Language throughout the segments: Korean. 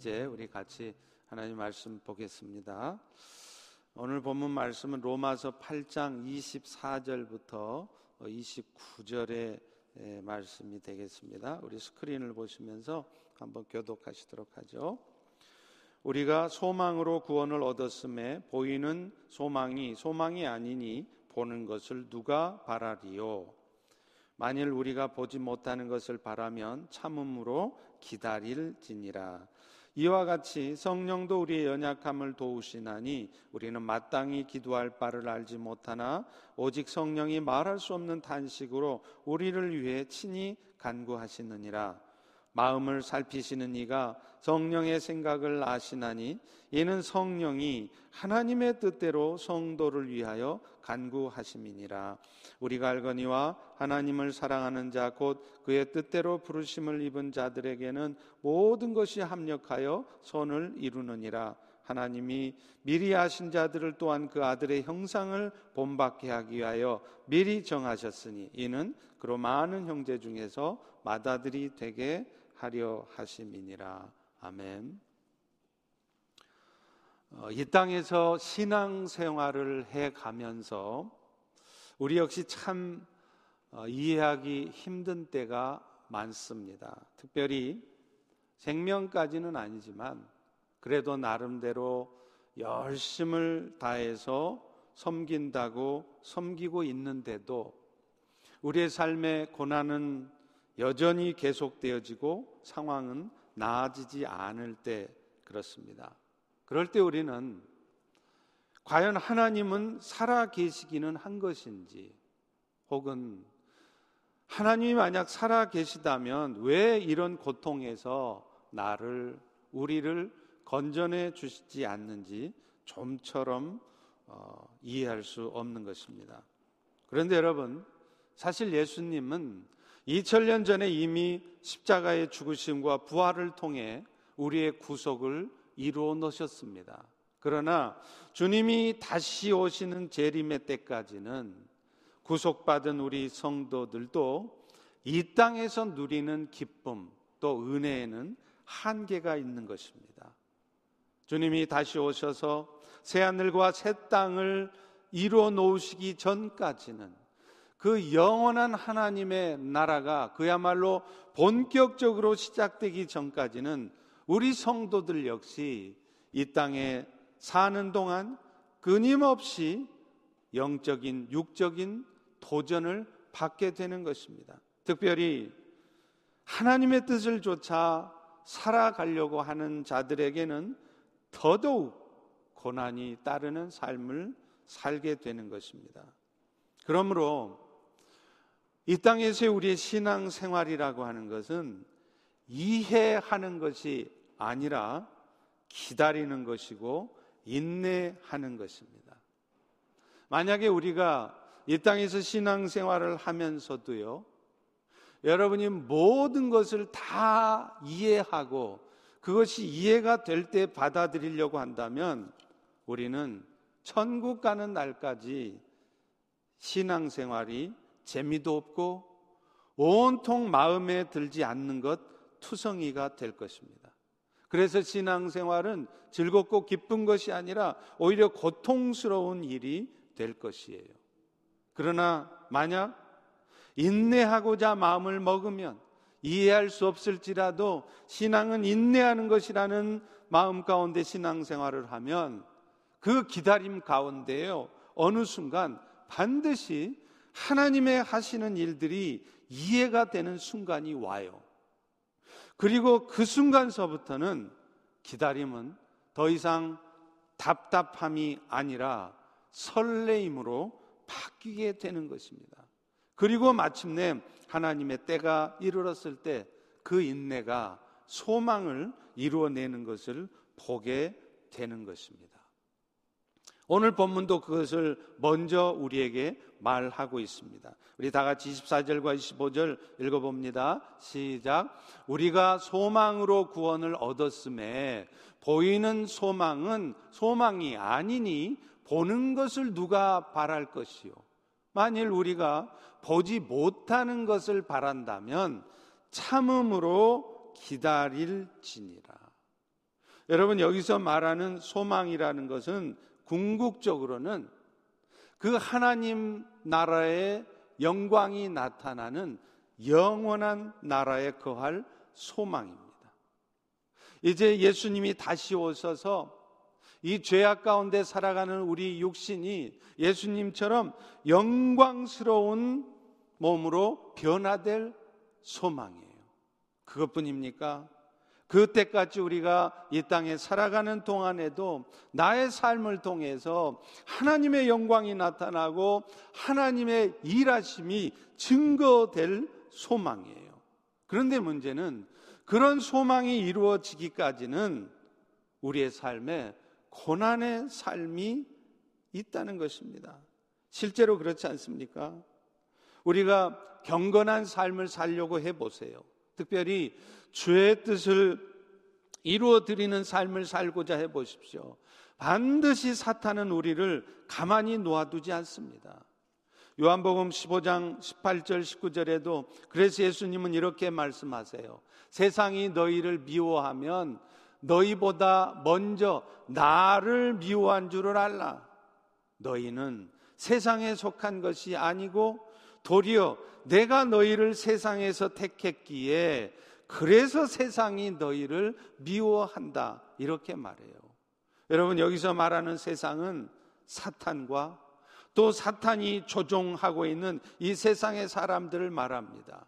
이제 우리 같이 하나님 말씀 보겠습니다. 오늘 본문 말씀은 로마서 8장 24절부터 29절의 말씀이 되겠습니다. 우리 스크린을 보시면서 한번 교독하시도록 하죠. 우리가 소망으로 구원을 얻었음에 보이는 소망이 소망이 아니니 보는 것을 누가 바라리요? 만일 우리가 보지 못하는 것을 바라면 참음으로 기다릴지니라. 이와 같이 성령도 우리의 연약함을 도우시나니 우리는 마땅히 기도할 바를 알지 못하나 오직 성령이 말할 수 없는 단식으로 우리를 위해 친히 간구하시느니라. 마음을 살피시는 이가 성령의 생각을 아시나니 이는 성령이 하나님의 뜻대로 성도를 위하여 간구하심이니라. 우리가 알거니와 하나님을 사랑하는 자 곧 그의 뜻대로 부르심을 입은 자들에게는 모든 것이 합력하여 선을 이루느니라. 하나님이 미리 아신 자들을 또한 그 아들의 형상을 본받게 하기 위하여 미리 정하셨으니 이는 그로 많은 형제 중에서 맏아들이 되게 하려 하심이니라. 아멘. 어, 이 땅에서 신앙 생활을 해 가면서 우리 역시 참 어, 이해하기 힘든 때가 많습니다. 특별히 생명까지는 아니지만 그래도 나름대로 열심을 다해서 섬긴다고 섬기고 있는데도 우리의 삶의 고난은 여전히 계속되어지고 상황은 나아지지 않을 때 그렇습니다. 그럴 때 우리는 과연 하나님은 살아 계시기는 한 것인지 혹은 하나님이 만약 살아 계시다면 왜 이런 고통에서 나를 우리를 건전해 주시지 않는지 좀처럼 어, 이해할 수 없는 것입니다. 그런데 여러분 사실 예수님은 2000년 전에 이미 십자가의 죽으심과 부활을 통해 우리의 구속을 이루어 놓으셨습니다. 그러나 주님이 다시 오시는 재림의 때까지는 구속받은 우리 성도들도 이 땅에서 누리는 기쁨 또 은혜에는 한계가 있는 것입니다. 주님이 다시 오셔서 새 하늘과 새 땅을 이루어 놓으시기 전까지는 그 영원한 하나님의 나라가 그야말로 본격적으로 시작되기 전까지는 우리 성도들 역시 이 땅에 사는 동안 끊임없이 영적인, 육적인 도전을 받게 되는 것입니다. 특별히 하나님의 뜻을 조차 살아가려고 하는 자들에게는 더더욱 고난이 따르는 삶을 살게 되는 것입니다. 그러므로 이 땅에서의 우리의 신앙 생활이라고 하는 것은 이해하는 것이 아니라 기다리는 것이고 인내하는 것입니다. 만약에 우리가 이 땅에서 신앙 생활을 하면서도요, 여러분이 모든 것을 다 이해하고 그것이 이해가 될 때 받아들이려고 한다면 우리는 천국 가는 날까지 신앙 생활이 재미도 없고 온통 마음에 들지 않는 것 투성이가 될 것입니다. 그래서 신앙생활은 즐겁고 기쁜 것이 아니라 오히려 고통스러운 일이 될 것이에요. 그러나 만약 인내하고자 마음을 먹으면 이해할 수 없을지라도 신앙은 인내하는 것이라는 마음 가운데 신앙생활을 하면 그 기다림 가운데요. 어느 순간 반드시 하나님의 하시는 일들이 이해가 되는 순간이 와요. 그리고 그 순간서부터는 기다림은 더 이상 답답함이 아니라 설레임으로 바뀌게 되는 것입니다. 그리고 마침내 하나님의 때가 이르렀을 때 그 인내가 소망을 이루어내는 것을 보게 되는 것입니다. 오늘 본문도 그것을 먼저 우리에게 말하고 있습니다. 우리 다 같이 24절과 25절 읽어봅니다. 시작. 우리가 소망으로 구원을 얻었음에 보이는 소망은 소망이 아니니 보는 것을 누가 바랄 것이요. 만일 우리가 보지 못하는 것을 바란다면 참음으로 기다릴지니라. 여러분 여기서 말하는 소망이라는 것은 궁극적으로는 그 하나님 나라의 영광이 나타나는 영원한 나라에 거할 소망입니다. 이제 예수님이 다시 오셔서 이 죄악 가운데 살아가는 우리 육신이 예수님처럼 영광스러운 몸으로 변화될 소망이에요. 그것뿐입니까? 그때까지 우리가 이 땅에 살아가는 동안에도 나의 삶을 통해서 하나님의 영광이 나타나고 하나님의 일하심이 증거될 소망이에요. 그런데 문제는 그런 소망이 이루어지기까지는 우리의 삶에 고난의 삶이 있다는 것입니다. 실제로 그렇지 않습니까? 우리가 경건한 삶을 살려고 해보세요. 특별히 주의 뜻을 이루어 드리는 삶을 살고자 해 보십시오. 반드시 사탄은 우리를 가만히 놓아두지 않습니다. 요한복음 15장 18절 19절에도 그래서 예수님은 이렇게 말씀하세요. 세상이 너희를 미워하면 너희보다 먼저 나를 미워한 줄을 알라. 너희는 세상에 속한 것이 아니고 도리어 내가 너희를 세상에서 택했기에 그래서 세상이 너희를 미워한다. 이렇게 말해요. 여러분, 여기서 말하는 세상은 사탄과 또 사탄이 조종하고 있는 이 세상의 사람들을 말합니다.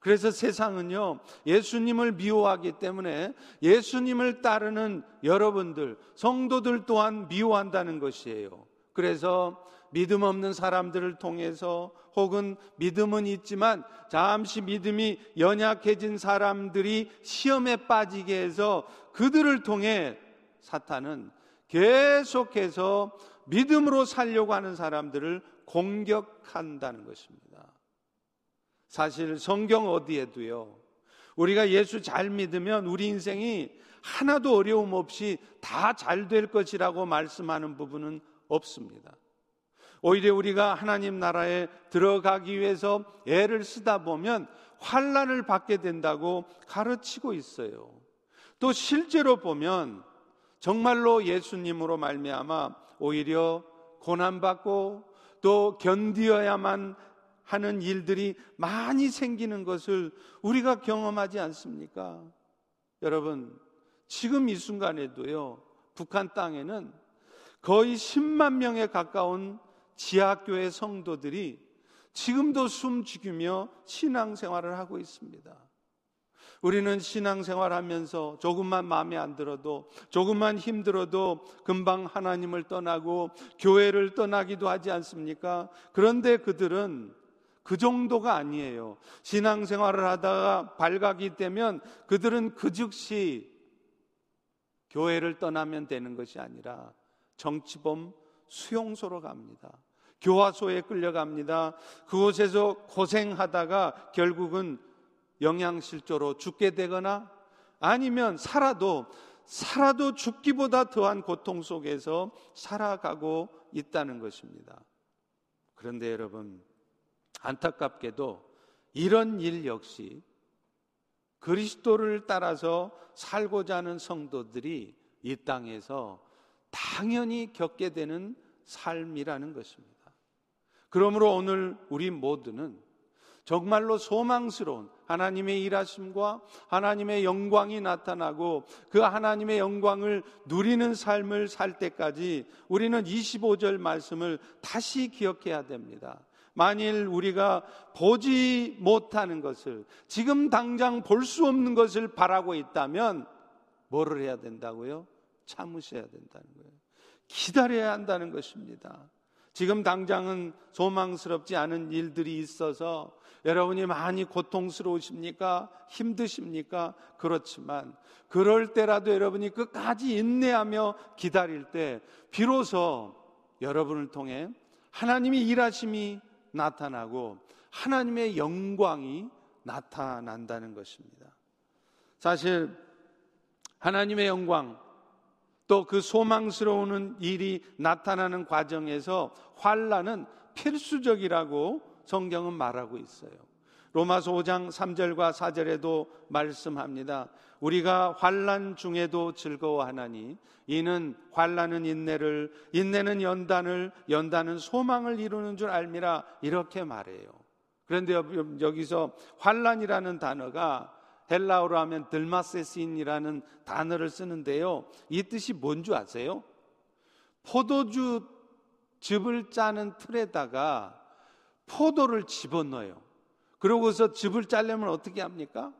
그래서 세상은요, 예수님을 미워하기 때문에 예수님을 따르는 여러분들, 성도들 또한 미워한다는 것이에요. 그래서 믿음 없는 사람들을 통해서 혹은 믿음은 있지만 잠시 믿음이 연약해진 사람들이 시험에 빠지게 해서 그들을 통해 사탄은 계속해서 믿음으로 살려고 하는 사람들을 공격한다는 것입니다. 사실 성경 어디에도요. 우리가 예수 잘 믿으면 우리 인생이 하나도 어려움 없이 다 잘 될 것이라고 말씀하는 부분은 없습니다. 오히려 우리가 하나님 나라에 들어가기 위해서 애를 쓰다 보면 환란을 받게 된다고 가르치고 있어요. 또 실제로 보면 정말로 예수님으로 말미암아 오히려 고난 받고 또 견디어야만 하는 일들이 많이 생기는 것을 우리가 경험하지 않습니까? 여러분, 지금 이 순간에도요, 북한 땅에는 거의 10만 명에 가까운 지하교회 성도들이 지금도 숨죽이며 신앙생활을 하고 있습니다. 우리는 신앙생활 하면서 조금만 마음에 안 들어도 조금만 힘들어도 금방 하나님을 떠나고 교회를 떠나기도 하지 않습니까? 그런데 그들은 그 정도가 아니에요. 신앙생활을 하다가 발각이 되면 그들은 그 즉시 교회를 떠나면 되는 것이 아니라 정치범 수용소로 갑니다. 교화소에 끌려갑니다. 그곳에서 고생하다가 결국은 영양실조로 죽게 되거나 아니면 살아도 살아도 죽기보다 더한 고통 속에서 살아가고 있다는 것입니다. 그런데 여러분 안타깝게도 이런 일 역시 그리스도를 따라서 살고자 하는 성도들이 이 땅에서 당연히 겪게 되는 삶이라는 것입니다. 그러므로 오늘 우리 모두는 정말로 소망스러운 하나님의 일하심과 하나님의 영광이 나타나고 그 하나님의 영광을 누리는 삶을 살 때까지 우리는 25절 말씀을 다시 기억해야 됩니다. 만일 우리가 보지 못하는 것을 지금 당장 볼 수 없는 것을 바라고 있다면 뭐를 해야 된다고요? 참으셔야 된다는 거예요. 기다려야 한다는 것입니다. 지금 당장은 소망스럽지 않은 일들이 있어서 여러분이 많이 고통스러우십니까? 힘드십니까? 그렇지만 그럴 때라도 여러분이 끝까지 인내하며 기다릴 때 비로소 여러분을 통해 하나님의 일하심이 나타나고 하나님의 영광이 나타난다는 것입니다. 사실 하나님의 영광 또 그 소망스러운 일이 나타나는 과정에서 환란은 필수적이라고 성경은 말하고 있어요. 로마서 5장 3절과 4절에도 말씀합니다. 우리가 환란 중에도 즐거워하나니 이는 환란은 인내를 인내는 연단을 연단은 소망을 이루는 줄 알미라 이렇게 말해요. 그런데 여기서 환란이라는 단어가 헬라어로 하면 들마세신이라는 단어를 쓰는데요. 이 뜻이 뭔지 아세요? 포도주 즙을 짜는 틀에다가 포도를 집어넣어요. 그러고서 즙을 짜려면 어떻게 합니까?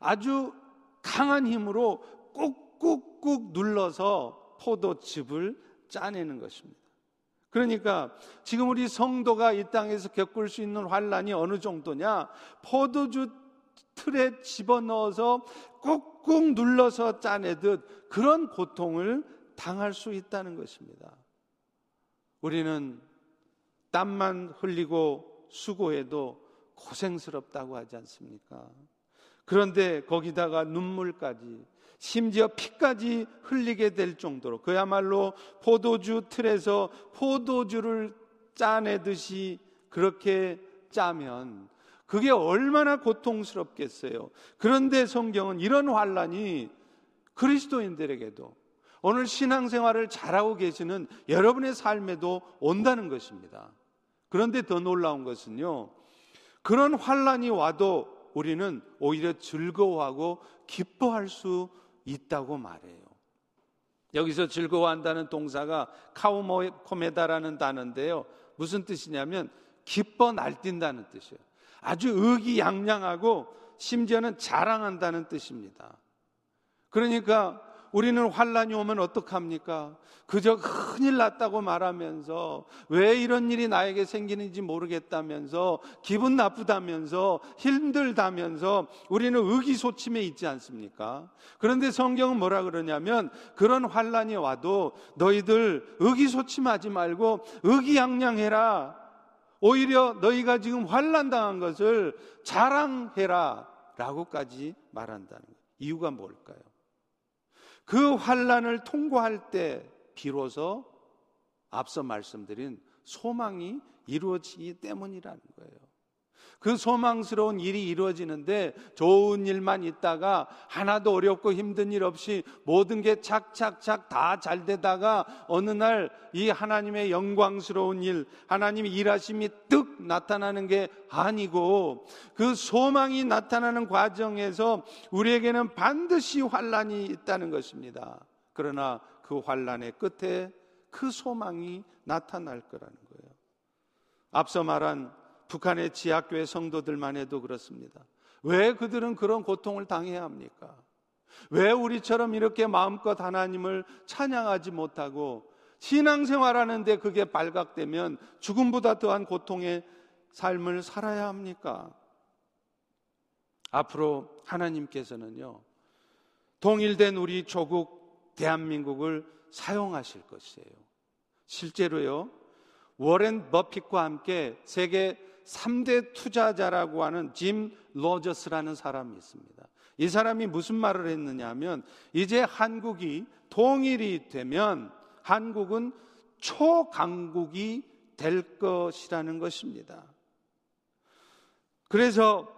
아주 강한 힘으로 꾹꾹꾹 눌러서 포도즙을 짜내는 것입니다. 그러니까 지금 우리 성도가 이 땅에서 겪을 수 있는 환란이 어느 정도냐? 포도주 틀에 집어넣어서 꾹꾹 눌러서 짜내듯 그런 고통을 당할 수 있다는 것입니다. 우리는 땀만 흘리고 수고해도 고생스럽다고 하지 않습니까? 그런데 거기다가 눈물까지 심지어 피까지 흘리게 될 정도로 그야말로 포도주 틀에서 포도주를 짜내듯이 그렇게 짜면 그게 얼마나 고통스럽겠어요. 그런데 성경은 이런 환란이 그리스도인들에게도 오늘 신앙생활을 잘하고 계시는 여러분의 삶에도 온다는 것입니다. 그런데 더 놀라운 것은요. 그런 환란이 와도 우리는 오히려 즐거워하고 기뻐할 수 있다고 말해요. 여기서 즐거워한다는 동사가 카우모코메다라는 단어인데요. 무슨 뜻이냐면 기뻐 날뛴다는 뜻이에요. 아주 의기양양하고 심지어는 자랑한다는 뜻입니다. 그러니까 우리는 환란이 오면 어떡합니까? 그저 큰일 났다고 말하면서 왜 이런 일이 나에게 생기는지 모르겠다면서 기분 나쁘다면서 힘들다면서 우리는 의기소침해 있지 않습니까? 그런데 성경은 뭐라 그러냐면 그런 환란이 와도 너희들 의기소침하지 말고 의기양양해라. 오히려 너희가 지금 환란 당한 것을 자랑해라. 라고까지 말한다는 거예요. 이유가 뭘까요? 그 환란을 통과할 때 비로소 앞서 말씀드린 소망이 이루어지기 때문이라는 거예요. 그 소망스러운 일이 이루어지는데 좋은 일만 있다가 하나도 어렵고 힘든 일 없이 모든 게 착착착 다 잘 되다가 어느 날 이 하나님의 영광스러운 일, 하나님의 일하심이 뜩 나타나는 게 아니고 그 소망이 나타나는 과정에서 우리에게는 반드시 환란이 있다는 것입니다. 그러나 그 환란의 끝에 그 소망이 나타날 거라는 거예요. 앞서 말한 북한의 지하교회 성도들만 해도 그렇습니다. 왜 그들은 그런 고통을 당해야 합니까? 왜 우리처럼 이렇게 마음껏 하나님을 찬양하지 못하고 신앙생활 하는데 그게 발각되면 죽음보다 더한 고통의 삶을 살아야 합니까? 앞으로 하나님께서는요, 동일된 우리 조국 대한민국을 사용하실 것이에요. 실제로요, 워렌 버핏과 함께 세계 3대 투자자라고 하는 짐 로저스라는 사람이 있습니다. 이 사람이 무슨 말을 했느냐 하면 이제 한국이 통일이 되면 한국은 초강국이 될 것이라는 것입니다. 그래서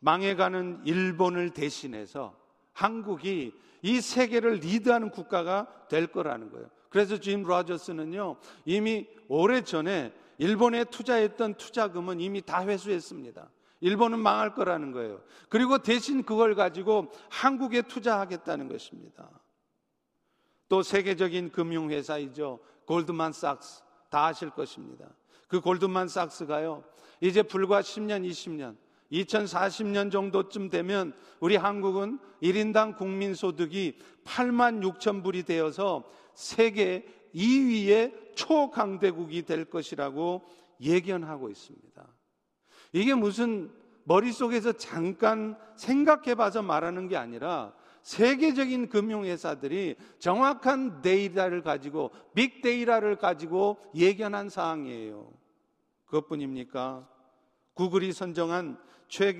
망해가는 일본을 대신해서 한국이 이 세계를 리드하는 국가가 될 거라는 거예요. 그래서 짐 로저스는요, 이미 오래 전에 일본에 투자했던 투자금은 이미 다 회수했습니다. 일본은 망할 거라는 거예요. 그리고 대신 그걸 가지고 한국에 투자하겠다는 것입니다. 또 세계적인 금융회사이죠. 골드만삭스 다 아실 것입니다. 그 골드만삭스가요. 이제 불과 10년, 20년, 2040년 정도쯤 되면 우리 한국은 1인당 국민소득이 8만 6천 불이 되어서 세계 2위의 초강대국이 될 것이라고 예견하고 있습니다. 이게 무슨 머릿속에서 잠깐 생각해 봐서 말하는 게 아니라 세계적인 금융회사들이 정확한 데이터를 가지고 빅데이터를 가지고 예견한 사항이에요. 그것뿐입니까? 구글이 선정한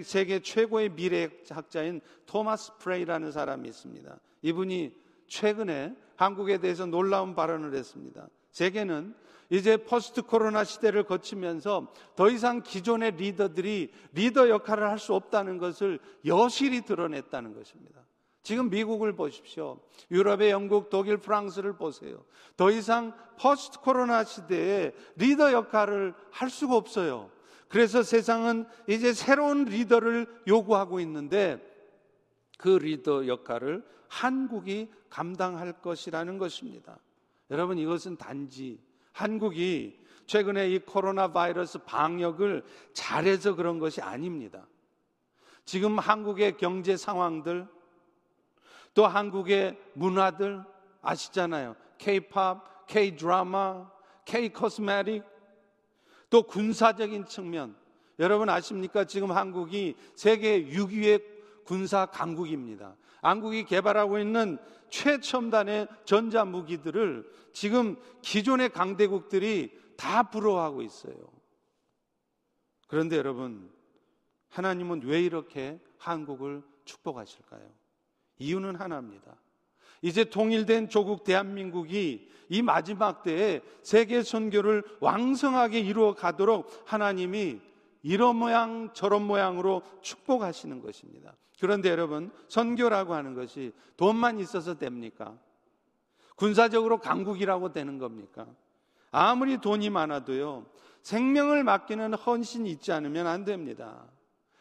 세계 최고의 미래학자인 토마스 프레이라는 사람이 있습니다. 이분이 최근에 한국에 대해서 놀라운 발언을 했습니다. 세계는 이제 포스트 코로나 시대를 거치면서 더 이상 기존의 리더들이 리더 역할을 할 수 없다는 것을 여실히 드러냈다는 것입니다. 지금 미국을 보십시오. 유럽의 영국, 독일, 프랑스를 보세요. 더 이상 포스트 코로나 시대에 리더 역할을 할 수가 없어요. 그래서 세상은 이제 새로운 리더를 요구하고 있는데 그 리더 역할을 한국이 감당할 것이라는 것입니다. 여러분 이것은 단지 한국이 최근에 이 코로나 바이러스 방역을 잘해서 그런 것이 아닙니다. 지금 한국의 경제 상황들, 또 한국의 문화들 아시잖아요. K-팝, K-드라마, K-코스메틱, 또 군사적인 측면. 여러분 아십니까? 지금 한국이 세계 6위의 군사 강국입니다. 한국이 개발하고 있는 최첨단의 전자 무기들을 지금 기존의 강대국들이 다 부러워하고 있어요. 그런데 여러분, 하나님은 왜 이렇게 한국을 축복하실까요? 이유는 하나입니다. 이제 통일된 조국 대한민국이 이 마지막 때에 세계 선교를 왕성하게 이루어 가도록 하나님이 이런 모양 저런 모양으로 축복하시는 것입니다. 그런데 여러분, 선교라고 하는 것이 돈만 있어서 됩니까? 군사적으로 강국이라고 되는 겁니까? 아무리 돈이 많아도요, 생명을 맡기는 헌신이 있지 않으면 안 됩니다.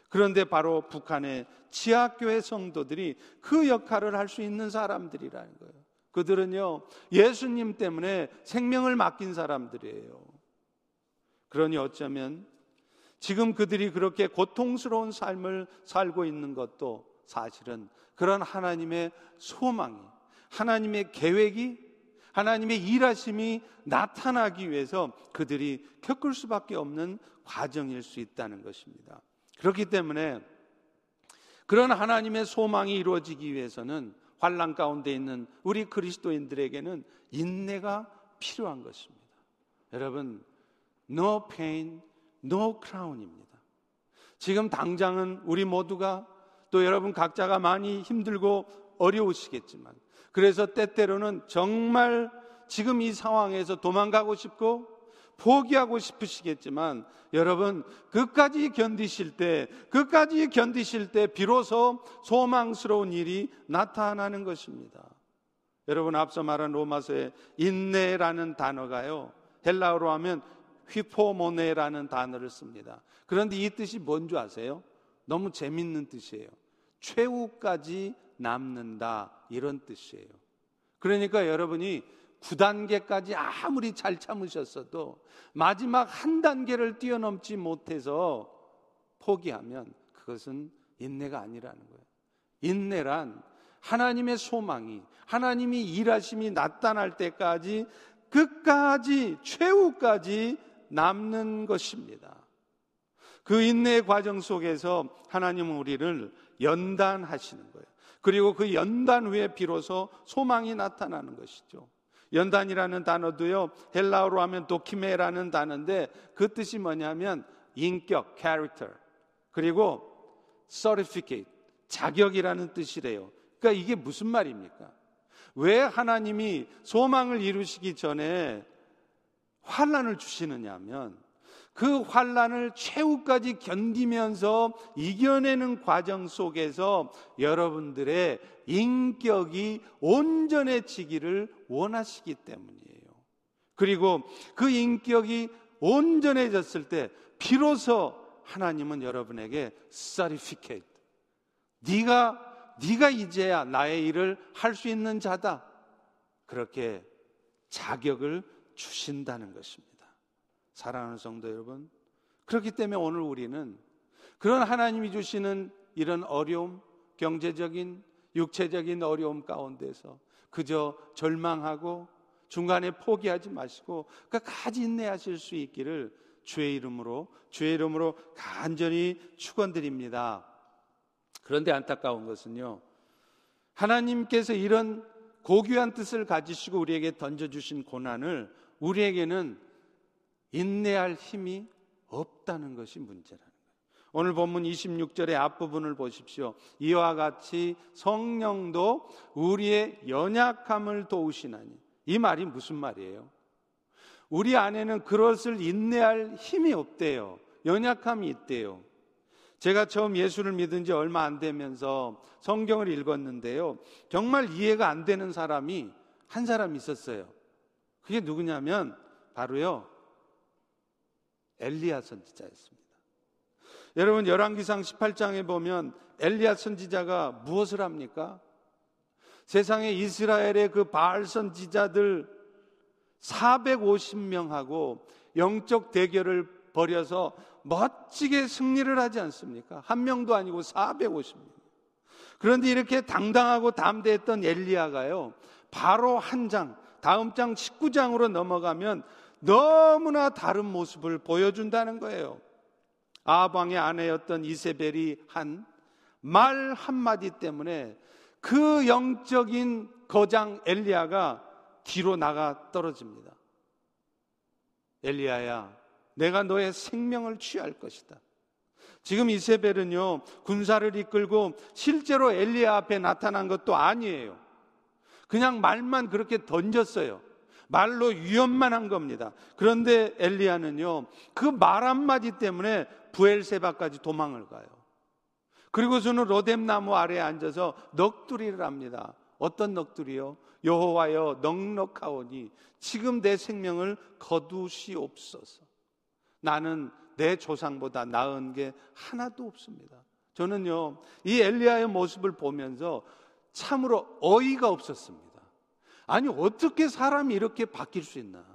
그런데 바로 북한의 지하교회 성도들이 그 역할을 할 수 있는 사람들이라는 거예요. 그들은요, 예수님 때문에 생명을 맡긴 사람들이에요. 그러니 어쩌면 지금 그들이 그렇게 고통스러운 삶을 살고 있는 것도 사실은 그런 하나님의 소망이, 하나님의 계획이, 하나님의 일하심이 나타나기 위해서 그들이 겪을 수밖에 없는 과정일 수 있다는 것입니다. 그렇기 때문에 그런 하나님의 소망이 이루어지기 위해서는 환란 가운데 있는 우리 그리스도인들에게는 인내가 필요한 것입니다. 여러분, no pain, no crown입니다. 지금 당장은 우리 모두가 또 여러분 각자가 많이 힘들고 어려우시겠지만 그래서 때때로는 정말 지금 이 상황에서 도망가고 싶고 포기하고 싶으시겠지만 여러분 끝까지 견디실 때 끝까지 견디실 때 비로소 소망스러운 일이 나타나는 것입니다. 여러분 앞서 말한 로마서의 인내라는 단어가요. 헬라어로 하면 휘포모네라는 단어를 씁니다. 그런데 이 뜻이 뭔지 아세요? 너무 재밌는 뜻이에요. 최후까지 남는다 이런 뜻이에요. 그러니까 여러분이 9단계까지 아무리 잘 참으셨어도 마지막 한 단계를 뛰어넘지 못해서 포기하면 그것은 인내가 아니라는 거예요. 인내란 하나님의 소망이, 하나님이 일하심이 나타날 때까지 끝까지, 최후까지 남는 것입니다. 그 인내의 과정 속에서 하나님은 우리를 연단하시는 거예요. 그리고 그 연단 후에 비로소 소망이 나타나는 것이죠. 연단이라는 단어도요, 헬라어로 하면 도키메라는 단어인데 그 뜻이 뭐냐면 인격, character. 그리고 certificate, 자격이라는 뜻이래요. 그러니까 이게 무슨 말입니까? 왜 하나님이 소망을 이루시기 전에 환란을 주시느냐면 그 환란을 최후까지 견디면서 이겨내는 과정 속에서 여러분들의 인격이 온전해지기를 원하시기 때문이에요. 그리고 그 인격이 온전해졌을 때 비로소 하나님은 여러분에게 certificate 네가 네가 이제야 나의 일을 할 수 있는 자다. 그렇게 자격을 주신다는 것입니다. 사랑하는 성도 여러분, 그렇기 때문에 오늘 우리는 그런 하나님이 주시는 이런 어려움, 경제적인, 육체적인 어려움 가운데서 그저 절망하고 중간에 포기하지 마시고 끝까지 인내하실 수 있기를 주의 이름으로 주의 이름으로 간절히 축원드립니다. 그런데 안타까운 것은요. 하나님께서 이런 고귀한 뜻을 가지시고 우리에게 던져 주신 고난을 우리에게는 인내할 힘이 없다는 것이 문제라는 거예요. 오늘 본문 26절의 앞부분을 보십시오. 이와 같이 성령도 우리의 연약함을 도우시나니. 이 말이 무슨 말이에요? 우리 안에는 그것을 인내할 힘이 없대요. 연약함이 있대요. 제가 처음 예수를 믿은 지 얼마 안 되면서 성경을 읽었는데요. 정말 이해가 안 되는 사람이 한 사람 있었어요. 그게 누구냐면 바로요. 엘리야 선지자였습니다. 여러분 열왕기상 18장에 보면 엘리야 선지자가 무엇을 합니까? 세상에 이스라엘의 그 바알 선지자들 450명하고 영적 대결을 벌여서 멋지게 승리를 하지 않습니까? 한 명도 아니고 450명. 그런데 이렇게 당당하고 담대했던 엘리야가요. 바로 한 장, 다음 장 19장으로 넘어가면 너무나 다른 모습을 보여준다는 거예요. 아방의 아내였던 이세벨이 한 말 한마디 때문에 그 영적인 거장 엘리야가 뒤로 나가 떨어집니다. 엘리야야, 내가 너의 생명을 취할 것이다. 지금 이세벨은요, 군사를 이끌고 실제로 엘리야 앞에 나타난 것도 아니에요. 그냥 말만 그렇게 던졌어요. 말로 위협만 한 겁니다. 그런데 엘리야는요, 그 말 한마디 때문에 부엘세바까지 도망을 가요. 그리고서는 로뎀 나무 아래에 앉아서 넋두리를 합니다. 어떤 넋두리요? 여호와여 넉넉하오니 지금 내 생명을 거두시옵소서. 나는 내 조상보다 나은 게 하나도 없습니다. 저는요, 이 엘리야의 모습을 보면서 참으로 어이가 없었습니다. 아니, 어떻게 사람이 이렇게 바뀔 수 있나?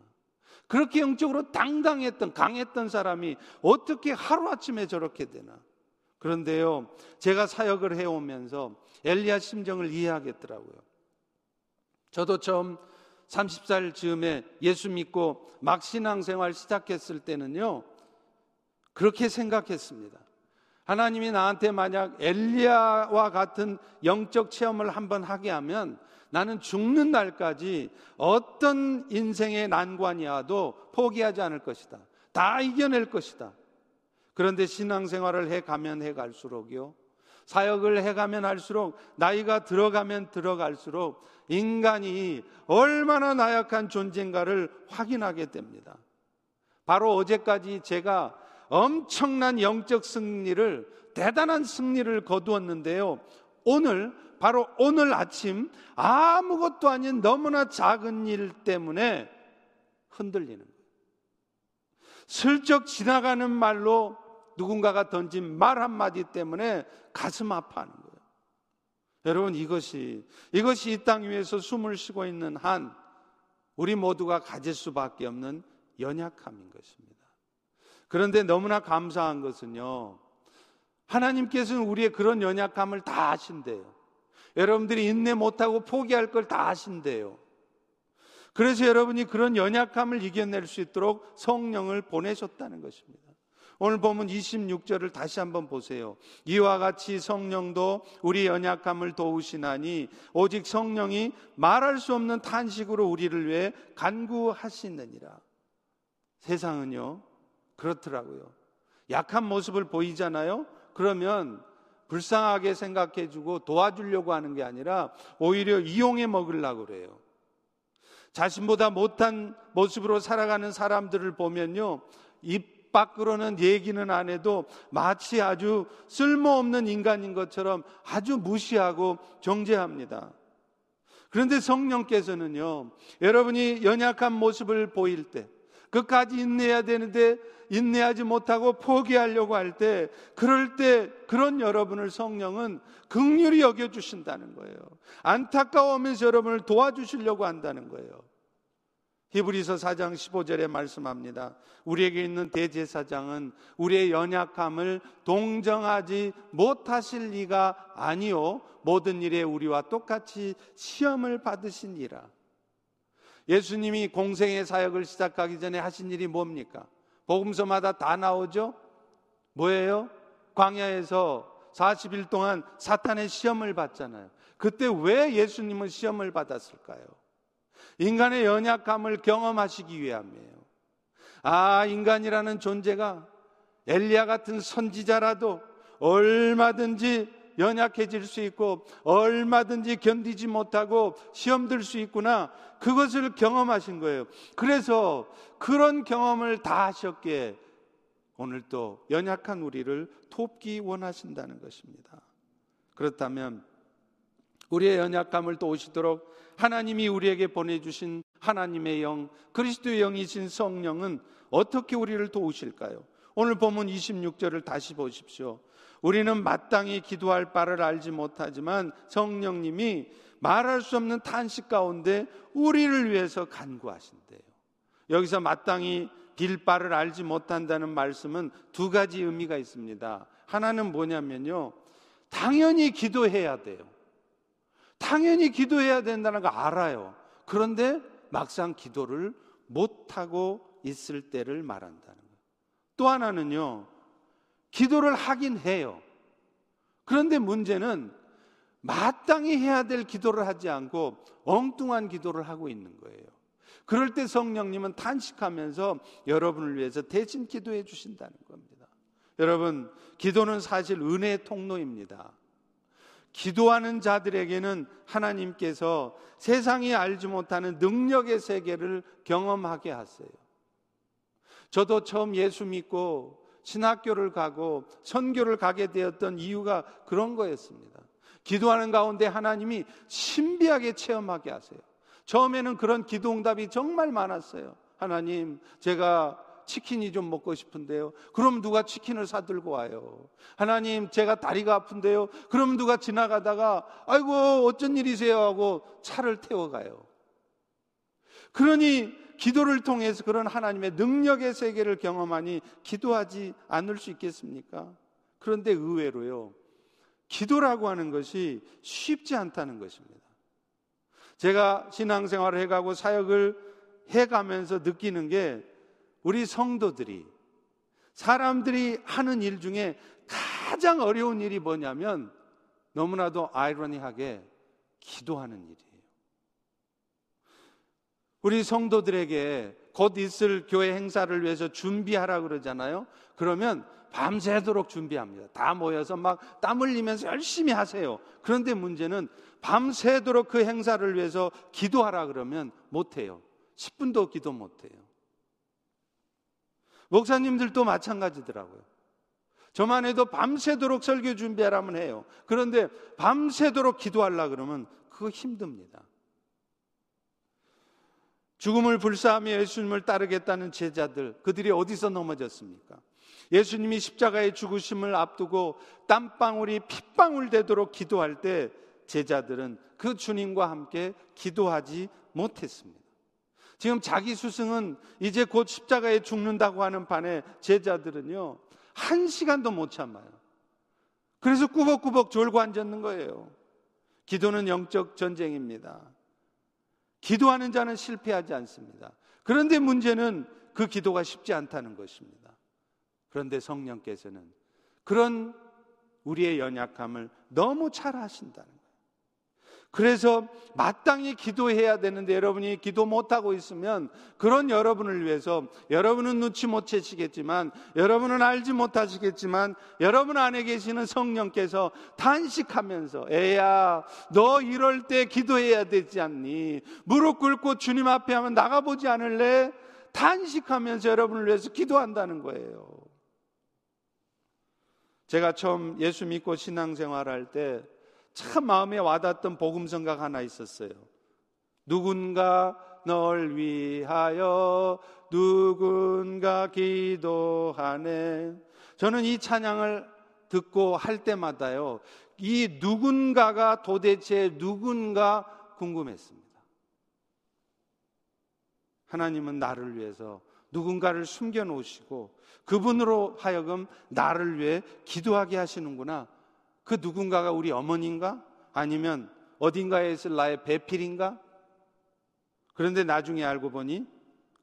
그렇게 영적으로 당당했던, 강했던 사람이 어떻게 하루아침에 저렇게 되나? 그런데요, 제가 사역을 해오면서 엘리야 심정을 이해하겠더라고요. 저도 처음 30살 즈음에 예수 믿고 막 신앙생활 시작했을 때는요, 그렇게 생각했습니다. 하나님이 나한테 만약 엘리야와 같은 영적 체험을 한번 하게 하면 나는 죽는 날까지 어떤 인생의 난관이 와도 포기하지 않을 것이다. 다 이겨낼 것이다. 그런데 신앙생활을 해 가면 해 갈수록요. 사역을 해 가면 할수록 나이가 들어가면 들어갈수록 인간이 얼마나 나약한 존재인가를 확인하게 됩니다. 바로 어제까지 제가 엄청난 영적 승리를 대단한 승리를 거두었는데요. 오늘 바로 오늘 아침 아무것도 아닌 너무나 작은 일 때문에 흔들리는. 슬쩍 지나가는 말로 누군가가 던진 말 한마디 때문에 가슴 아파하는 거예요. 여러분 이것이 이것이 이 땅 위에서 숨을 쉬고 있는 한 우리 모두가 가질 수밖에 없는 연약함인 것입니다. 그런데 너무나 감사한 것은요. 하나님께서는 우리의 그런 연약함을 다 아신대요. 여러분들이 인내 못하고 포기할 걸 다 아신대요. 그래서 여러분이 그런 연약함을 이겨낼 수 있도록 성령을 보내셨다는 것입니다. 오늘 보면 26절을 다시 한번 보세요. 이와 같이 성령도 우리 연약함을 도우시나니 오직 성령이 말할 수 없는 탄식으로 우리를 위해 간구하시느니라. 세상은요, 그렇더라고요. 약한 모습을 보이잖아요? 그러면 불쌍하게 생각해주고 도와주려고 하는 게 아니라 오히려 이용해 먹으려고 그래요. 자신보다 못한 모습으로 살아가는 사람들을 보면요. 입 밖으로는 얘기는 안 해도 마치 아주 쓸모없는 인간인 것처럼 아주 무시하고 정죄합니다. 그런데 성령께서는요, 여러분이 연약한 모습을 보일 때, 끝까지 인내해야 되는데 인내하지 못하고 포기하려고 할 때 그럴 때 그런 여러분을 성령은 극률이 여겨 주신다는 거예요. 안타까워하면서 여러분을 도와주시려고 한다는 거예요. 히브리서 4장 15절에 말씀합니다. 우리에게 있는 대제사장은 우리의 연약함을 동정하지 못하실 리가 아니요 모든 일에 우리와 똑같이 시험을 받으시니라. 예수님이 공생의 사역을 시작하기 전에 하신 일이 뭡니까? 복음서마다 다 나오죠? 뭐예요? 광야에서 40일 동안 사탄의 시험을 받잖아요. 그때 왜 예수님은 시험을 받았을까요? 인간의 연약함을 경험하시기 위함이에요. 아, 인간이라는 존재가 엘리야 같은 선지자라도 얼마든지 연약해질 수 있고 얼마든지 견디지 못하고 시험 들 수 있구나. 그것을 경험하신 거예요. 그래서 그런 경험을 다 하셨기에 오늘 또 연약한 우리를 돕기 원하신다는 것입니다. 그렇다면 우리의 연약함을 도우시도록 하나님이 우리에게 보내주신 하나님의 영, 그리스도의 영이신 성령은 어떻게 우리를 도우실까요? 오늘 본문 26절을 다시 보십시오. 우리는 마땅히 기도할 바를 알지 못하지만 성령님이 말할 수 없는 탄식 가운데 우리를 위해서 간구하신대요. 여기서 마땅히 빌 바를 알지 못한다는 말씀은 두 가지 의미가 있습니다. 하나는 뭐냐면요. 당연히 기도해야 돼요. 당연히 기도해야 된다는 거 알아요. 그런데 막상 기도를 못하고 있을 때를 말한다는 거예요. 또 하나는요, 기도를 하긴 해요. 그런데 문제는 마땅히 해야 될 기도를 하지 않고 엉뚱한 기도를 하고 있는 거예요. 그럴 때 성령님은 탄식하면서 여러분을 위해서 대신 기도해 주신다는 겁니다. 여러분, 기도는 사실 은혜의 통로입니다. 기도하는 자들에게는 하나님께서 세상이 알지 못하는 능력의 세계를 경험하게 하세요. 저도 처음 예수 믿고 신학교를 가고 선교를 가게 되었던 이유가 그런 거였습니다. 기도하는 가운데 하나님이 신비하게 체험하게 하세요. 처음에는 그런 기도 응답이 정말 많았어요. 하나님, 제가 치킨이 좀 먹고 싶은데요. 그럼 누가 치킨을 사들고 와요. 하나님, 제가 다리가 아픈데요. 그럼 누가 지나가다가, 아이고, 어쩐 일이세요? 하고 차를 태워가요. 그러니 기도를 통해서 그런 하나님의 능력의 세계를 경험하니 기도하지 않을 수 있겠습니까? 그런데 의외로요. 기도라고 하는 것이 쉽지 않다는 것입니다. 제가 신앙생활을 해가고 사역을 해가면서 느끼는 게 우리 성도들이 사람들이 하는 일 중에 가장 어려운 일이 뭐냐면 너무나도 아이러니하게 기도하는 일이에요. 우리 성도들에게 곧 있을 교회 행사를 위해서 준비하라 그러잖아요. 그러면 밤새도록 준비합니다. 다 모여서 막 땀 흘리면서 열심히 하세요. 그런데 문제는 밤새도록 그 행사를 위해서 기도하라 그러면 못해요. 10분도 기도 못해요. 목사님들도 마찬가지더라고요. 저만 해도 밤새도록 설교 준비하라면 해요. 그런데 밤새도록 기도하려 그러면 그거 힘듭니다. 죽음을 불사하며 예수님을 따르겠다는 제자들, 그들이 어디서 넘어졌습니까? 예수님이 십자가의 죽으심을 앞두고 땀방울이 핏방울 되도록 기도할 때 제자들은 그 주님과 함께 기도하지 못했습니다. 지금 자기 스승은 이제 곧 십자가에 죽는다고 하는 반에 제자들은요, 한 시간도 못 참아요. 그래서 꾸벅꾸벅 졸고 앉았는 거예요. 기도는 영적 전쟁입니다. 기도하는 자는 실패하지 않습니다. 그런데 문제는 그 기도가 쉽지 않다는 것입니다. 그런데 성령께서는 그런 우리의 연약함을 너무 잘 아신다는 그래서 마땅히 기도해야 되는데 여러분이 기도 못하고 있으면 그런 여러분을 위해서 여러분은 눈치 못 채시겠지만 여러분은 알지 못하시겠지만 여러분 안에 계시는 성령께서 단식하면서 애야 너 이럴 때 기도해야 되지 않니? 무릎 꿇고 주님 앞에 하면 나가보지 않을래? 단식하면서 여러분을 위해서 기도한다는 거예요. 제가 처음 예수 믿고 신앙생활 할 때 참 마음에 와닿던 복음성가가 하나 있었어요. 누군가 널 위하여 누군가 기도하네. 저는 이 찬양을 듣고 할 때마다요, 이 누군가가 도대체 누군가 궁금했습니다. 하나님은 나를 위해서 누군가를 숨겨 놓으시고 그분으로 하여금 나를 위해 기도하게 하시는구나. 그 누군가가 우리 어머니인가? 아니면 어딘가에 있을 나의 배필인가? 그런데 나중에 알고 보니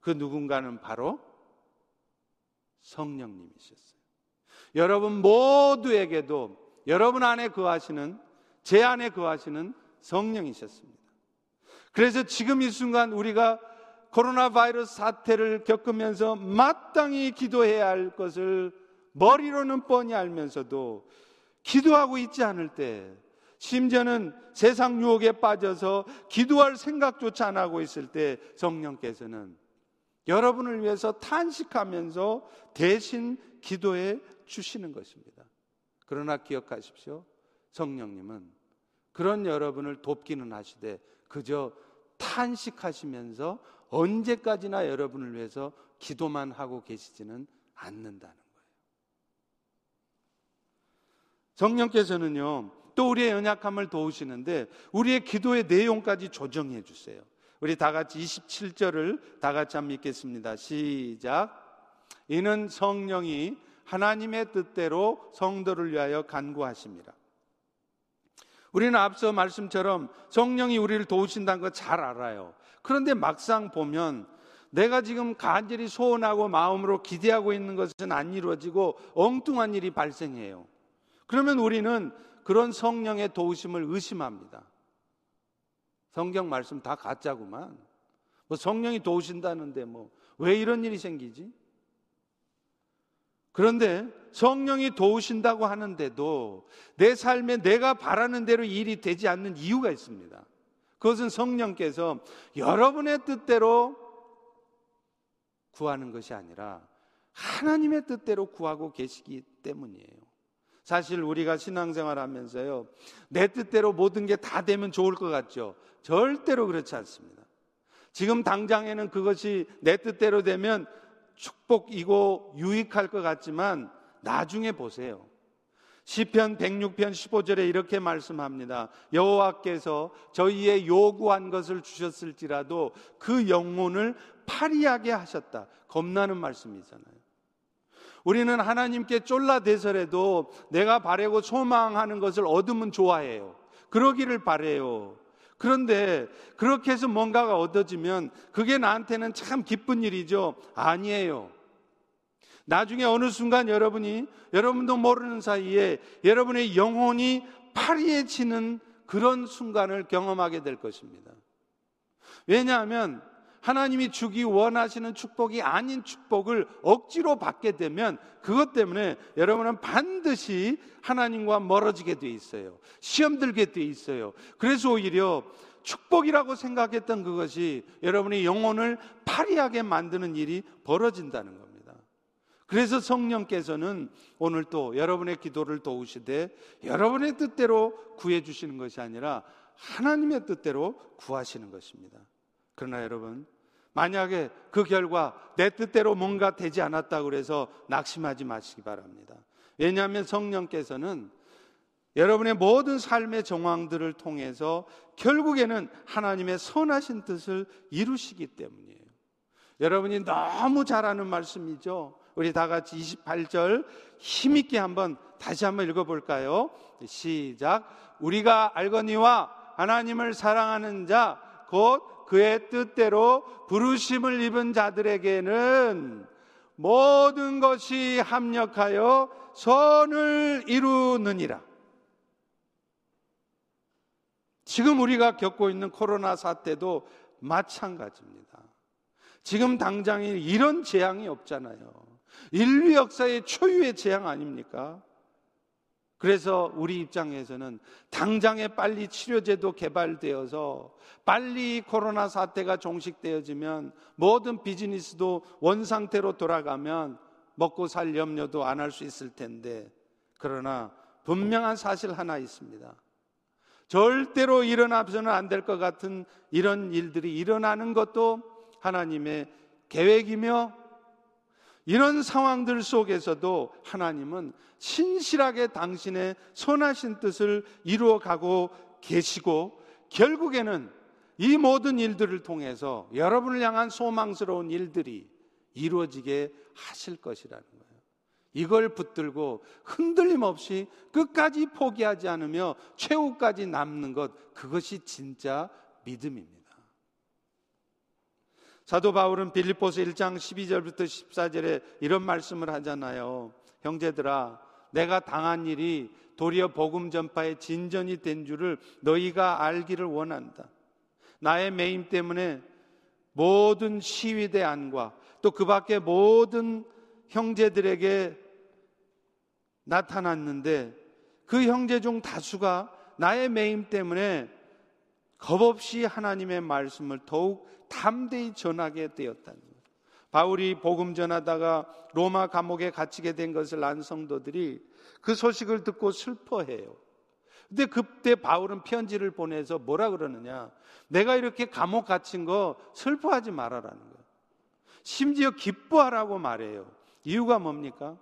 그 누군가는 바로 성령님이셨어요. 여러분 모두에게도 여러분 안에 거하시는 제 안에 거하시는 성령이셨습니다. 그래서 지금 이 순간 우리가 코로나 바이러스 사태를 겪으면서 마땅히 기도해야 할 것을 머리로는 뻔히 알면서도 기도하고 있지 않을 때, 심지어는 세상 유혹에 빠져서 기도할 생각조차 안 하고 있을 때 성령께서는 여러분을 위해서 탄식하면서 대신 기도해 주시는 것입니다. 그러나 기억하십시오. 성령님은 그런 여러분을 돕기는 하시되 그저 탄식하시면서 언제까지나 여러분을 위해서 기도만 하고 계시지는 않는다는 거예요. 성령께서는요, 또 우리의 연약함을 도우시는데 우리의 기도의 내용까지 조정해 주세요. 우리 다 같이 27절을 다 같이 한번 읽겠습니다. 시작. 이는 성령이 하나님의 뜻대로 성도를 위하여 간구하십니다. 우리는 앞서 말씀처럼 성령이 우리를 도우신다는 거 잘 알아요. 그런데 막상 보면 내가 지금 간절히 소원하고 마음으로 기대하고 있는 것은 안 이루어지고 엉뚱한 일이 발생해요. 그러면 우리는 그런 성령의 도우심을 의심합니다. 성경 말씀 다 가짜구만. 뭐 성령이 도우신다는데 뭐 왜 이런 일이 생기지? 그런데 성령이 도우신다고 하는데도 내 삶에 내가 바라는 대로 일이 되지 않는 이유가 있습니다. 그것은 성령께서 여러분의 뜻대로 구하는 것이 아니라 하나님의 뜻대로 구하고 계시기 때문이에요. 사실 우리가 신앙생활 하면서요, 내 뜻대로 모든 게 다 되면 좋을 것 같죠? 절대로 그렇지 않습니다. 지금 당장에는 그것이 내 뜻대로 되면 축복이고 유익할 것 같지만 나중에 보세요. 시편 106편 15절에 이렇게 말씀합니다. 여호와께서 저희의 요구한 것을 주셨을지라도 그 영혼을 파리하게 하셨다. 겁나는 말씀이잖아요. 우리는 하나님께 쫄라대서라도 내가 바래고 소망하는 것을 얻으면 좋아해요. 그러기를 바래요. 그런데 그렇게 해서 뭔가가 얻어지면 그게 나한테는 참 기쁜 일이죠. 아니에요. 나중에 어느 순간 여러분이 여러분도 모르는 사이에 여러분의 영혼이 파리해지는 그런 순간을 경험하게 될 것입니다. 왜냐하면 하나님이 주기 원하시는 축복이 아닌 축복을 억지로 받게 되면 그것 때문에 여러분은 반드시 하나님과 멀어지게 돼 있어요. 시험 들게 돼 있어요. 그래서 오히려 축복이라고 생각했던 그것이 여러분의 영혼을 파리하게 만드는 일이 벌어진다는 겁니다. 그래서 성령께서는 오늘 또 여러분의 기도를 도우시되 여러분의 뜻대로 구해 주시는 것이 아니라 하나님의 뜻대로 구하시는 것입니다. 그러나 여러분, 만약에 그 결과 내 뜻대로 뭔가 되지 않았다 그래서 낙심하지 마시기 바랍니다. 왜냐하면 성령께서는 여러분의 모든 삶의 정황들을 통해서 결국에는 하나님의 선하신 뜻을 이루시기 때문이에요. 여러분이 너무 잘하는 말씀이죠. 우리 다 같이 28절 힘있게 한번 다시 한번 읽어볼까요? 시작. 우리가 알거니와 하나님을 사랑하는 자, 곧 그의 뜻대로 부르심을 입은 자들에게는 모든 것이 합력하여 선을 이루느니라. 지금 우리가 겪고 있는 코로나 사태도 마찬가지입니다. 지금 당장에 이런 재앙이 없잖아요. 인류 역사의 초유의 재앙 아닙니까? 그래서 우리 입장에서는 당장에 빨리 치료제도 개발되어서 빨리 코로나 사태가 종식되어지면 모든 비즈니스도 원상태로 돌아가면 먹고 살 염려도 안 할 수 있을 텐데 그러나 분명한 사실 하나 있습니다. 절대로 일어나서는 안 될 것 같은 이런 일들이 일어나는 것도 하나님의 계획이며 이런 상황들 속에서도 하나님은 신실하게 당신의 선하신 뜻을 이루어 가고 계시고 결국에는 이 모든 일들을 통해서 여러분을 향한 소망스러운 일들이 이루어지게 하실 것이라는 거예요. 이걸 붙들고 흔들림 없이 끝까지 포기하지 않으며 최후까지 남는 것, 그것이 진짜 믿음입니다. 사도 바울은 빌립보서 1장 12절부터 14절에 이런 말씀을 하잖아요. 형제들아, 내가 당한 일이 도리어 복음 전파의 진전이 된 줄을 너희가 알기를 원한다. 나의 매임 때문에 모든 시위 대 안과 또 그 밖에 모든 형제들에게 나타났는데 그 형제 중 다수가 나의 매임 때문에 겁없이 하나님의 말씀을 더욱 담대히 전하게 되었다는 거예요. 바울이 복음 전하다가 로마 감옥에 갇히게 된 것을 안 성도들이 그 소식을 듣고 슬퍼해요. 근데 그때 바울은 편지를 보내서 뭐라 그러느냐? 내가 이렇게 감옥 갇힌 거 슬퍼하지 말아라는 거예요. 심지어 기뻐하라고 말해요. 이유가 뭡니까?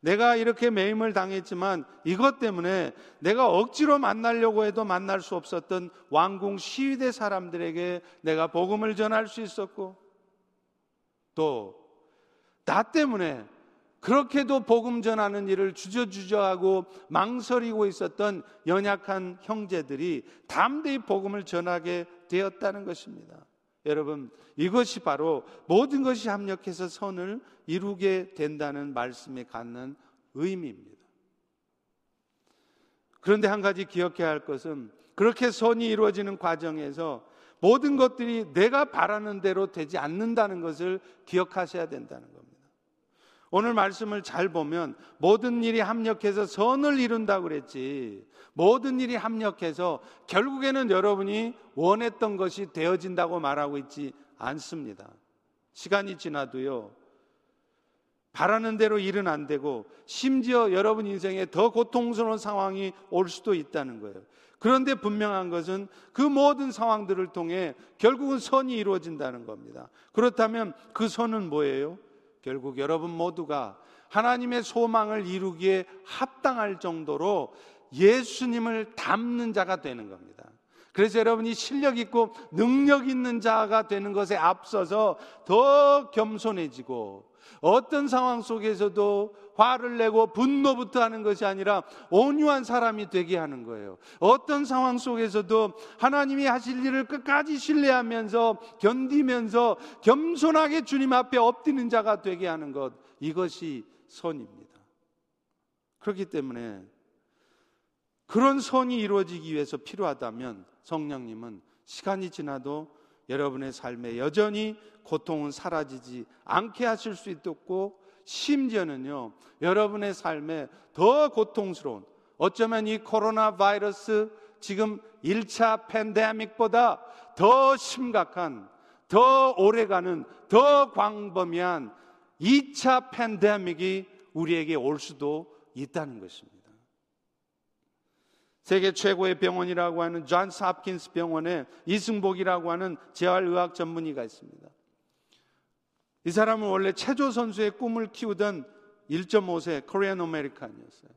내가 이렇게 매임을 당했지만 이것 때문에 내가 억지로 만나려고 해도 만날 수 없었던 왕궁 시위대 사람들에게 내가 복음을 전할 수 있었고 또 나 때문에 그렇게도 복음 전하는 일을 주저주저하고 망설이고 있었던 연약한 형제들이 담대히 복음을 전하게 되었다는 것입니다. 여러분, 이것이 바로 모든 것이 합력해서 선을 이루게 된다는 말씀에 갖는 의미입니다. 그런데 한 가지 기억해야 할 것은 그렇게 선이 이루어지는 과정에서 모든 것들이 내가 바라는 대로 되지 않는다는 것을 기억하셔야 된다는 겁니다. 오늘 말씀을 잘 보면 모든 일이 합력해서 선을 이룬다고 그랬지. 모든 일이 합력해서 결국에는 여러분이 원했던 것이 되어진다고 말하고 있지 않습니다. 시간이 지나도요. 바라는 대로 일은 안 되고 심지어 여러분 인생에 더 고통스러운 상황이 올 수도 있다는 거예요. 그런데 분명한 것은 그 모든 상황들을 통해 결국은 선이 이루어진다는 겁니다. 그렇다면 그 선은 뭐예요? 결국 여러분 모두가 하나님의 소망을 이루기에 합당할 정도로 예수님을 닮는 자가 되는 겁니다. 그래서 여러분이 실력 있고 능력 있는 자가 되는 것에 앞서서 더 겸손해지고 어떤 상황 속에서도 화를 내고 분노부터 하는 것이 아니라 온유한 사람이 되게 하는 거예요. 어떤 상황 속에서도 하나님이 하실 일을 끝까지 신뢰하면서 견디면서 겸손하게 주님 앞에 엎드는 자가 되게 하는 것 이것이 선입니다. 그렇기 때문에 그런 선이 이루어지기 위해서 필요하다면 성령님은 시간이 지나도 여러분의 삶에 여전히 고통은 사라지지 않게 하실 수 있고 심지어는요, 여러분의 삶에 더 고통스러운 어쩌면 이 코로나 바이러스 지금 1차 팬데믹보다 더 심각한, 더 오래가는, 더 광범위한 2차 팬데믹이 우리에게 올 수도 있다는 것입니다. 세계 최고의 병원이라고 하는 존스 홉킨스 병원에 이승복이라고 하는 재활의학 전문의가 있습니다. 이 사람은 원래 체조 선수의 꿈을 키우던 1.5세 코리안 아메리칸이었어요.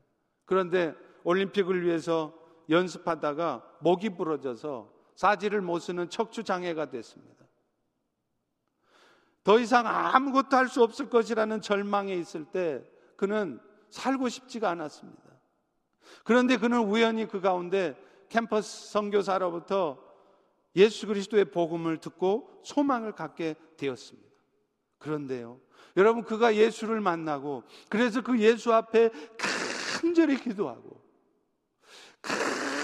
그런데 올림픽을 위해서 연습하다가 목이 부러져서 사지를 못 쓰는 척추 장애가 됐습니다. 더 이상 아무것도 할 수 없을 것이라는 절망에 있을 때 그는 살고 싶지가 않았습니다. 그런데 그는 우연히 그 가운데 캠퍼스 선교사로부터 예수 그리스도의 복음을 듣고 소망을 갖게 되었습니다. 그런데요. 여러분 그가 예수를 만나고 그래서 그 예수 앞에 간절히 기도하고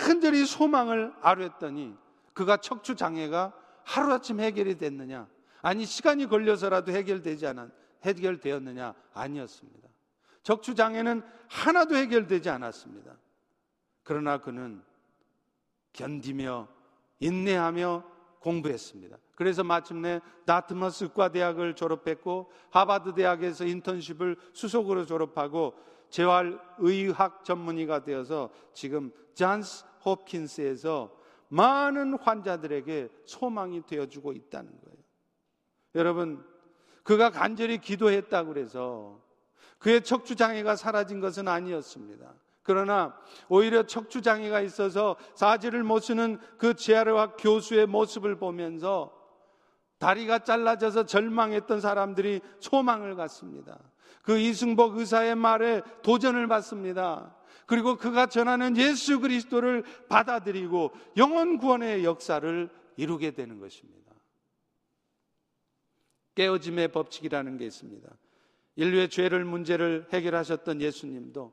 간절히 소망을 아뢰었더니 그가 척추 장애가 하루아침 해결이 됐느냐? 아니 시간이 걸려서라도 해결되지 않았 해결되었느냐? 아니었습니다. 척추 장애는 하나도 해결되지 않았습니다. 그러나 그는 견디며 인내하며 공부했습니다. 그래서 마침내 다트머스 의과대학을 졸업했고 하버드 대학에서 인턴십을 수석으로 졸업하고 재활의학 전문의가 되어서 지금 잔스 호킨스에서 많은 환자들에게 소망이 되어주고 있다는 거예요. 여러분, 그가 간절히 기도했다고 그래서 그의 척추 장애가 사라진 것은 아니었습니다. 그러나 오히려 척추 장애가 있어서 사지를 못 쓰는 그 재활의학 교수의 모습을 보면서 다리가 잘라져서 절망했던 사람들이 소망을 갖습니다. 그 이승복 의사의 말에 도전을 받습니다. 그리고 그가 전하는 예수 그리스도를 받아들이고 영원 구원의 역사를 이루게 되는 것입니다. 깨어짐의 법칙이라는 게 있습니다. 인류의 죄를 문제를 해결하셨던 예수님도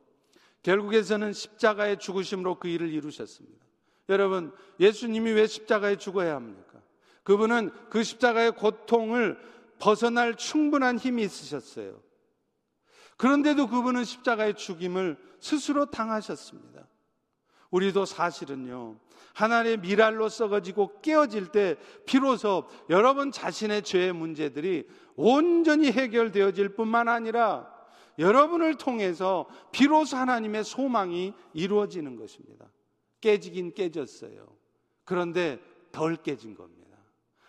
결국에서는 십자가의 죽으심으로 그 일을 이루셨습니다. 여러분, 예수님이 왜 십자가에 죽어야 합니까? 그분은 그 십자가의 고통을 벗어날 충분한 힘이 있으셨어요. 그런데도 그분은 십자가의 죽임을 스스로 당하셨습니다. 우리도 사실은요, 하나님의 미랄로 썩어지고 깨어질 때 비로소 여러분 자신의 죄의 문제들이 온전히 해결되어질 뿐만 아니라 여러분을 통해서 비로소 하나님의 소망이 이루어지는 것입니다. 깨지긴 깨졌어요. 그런데 덜 깨진 겁니다.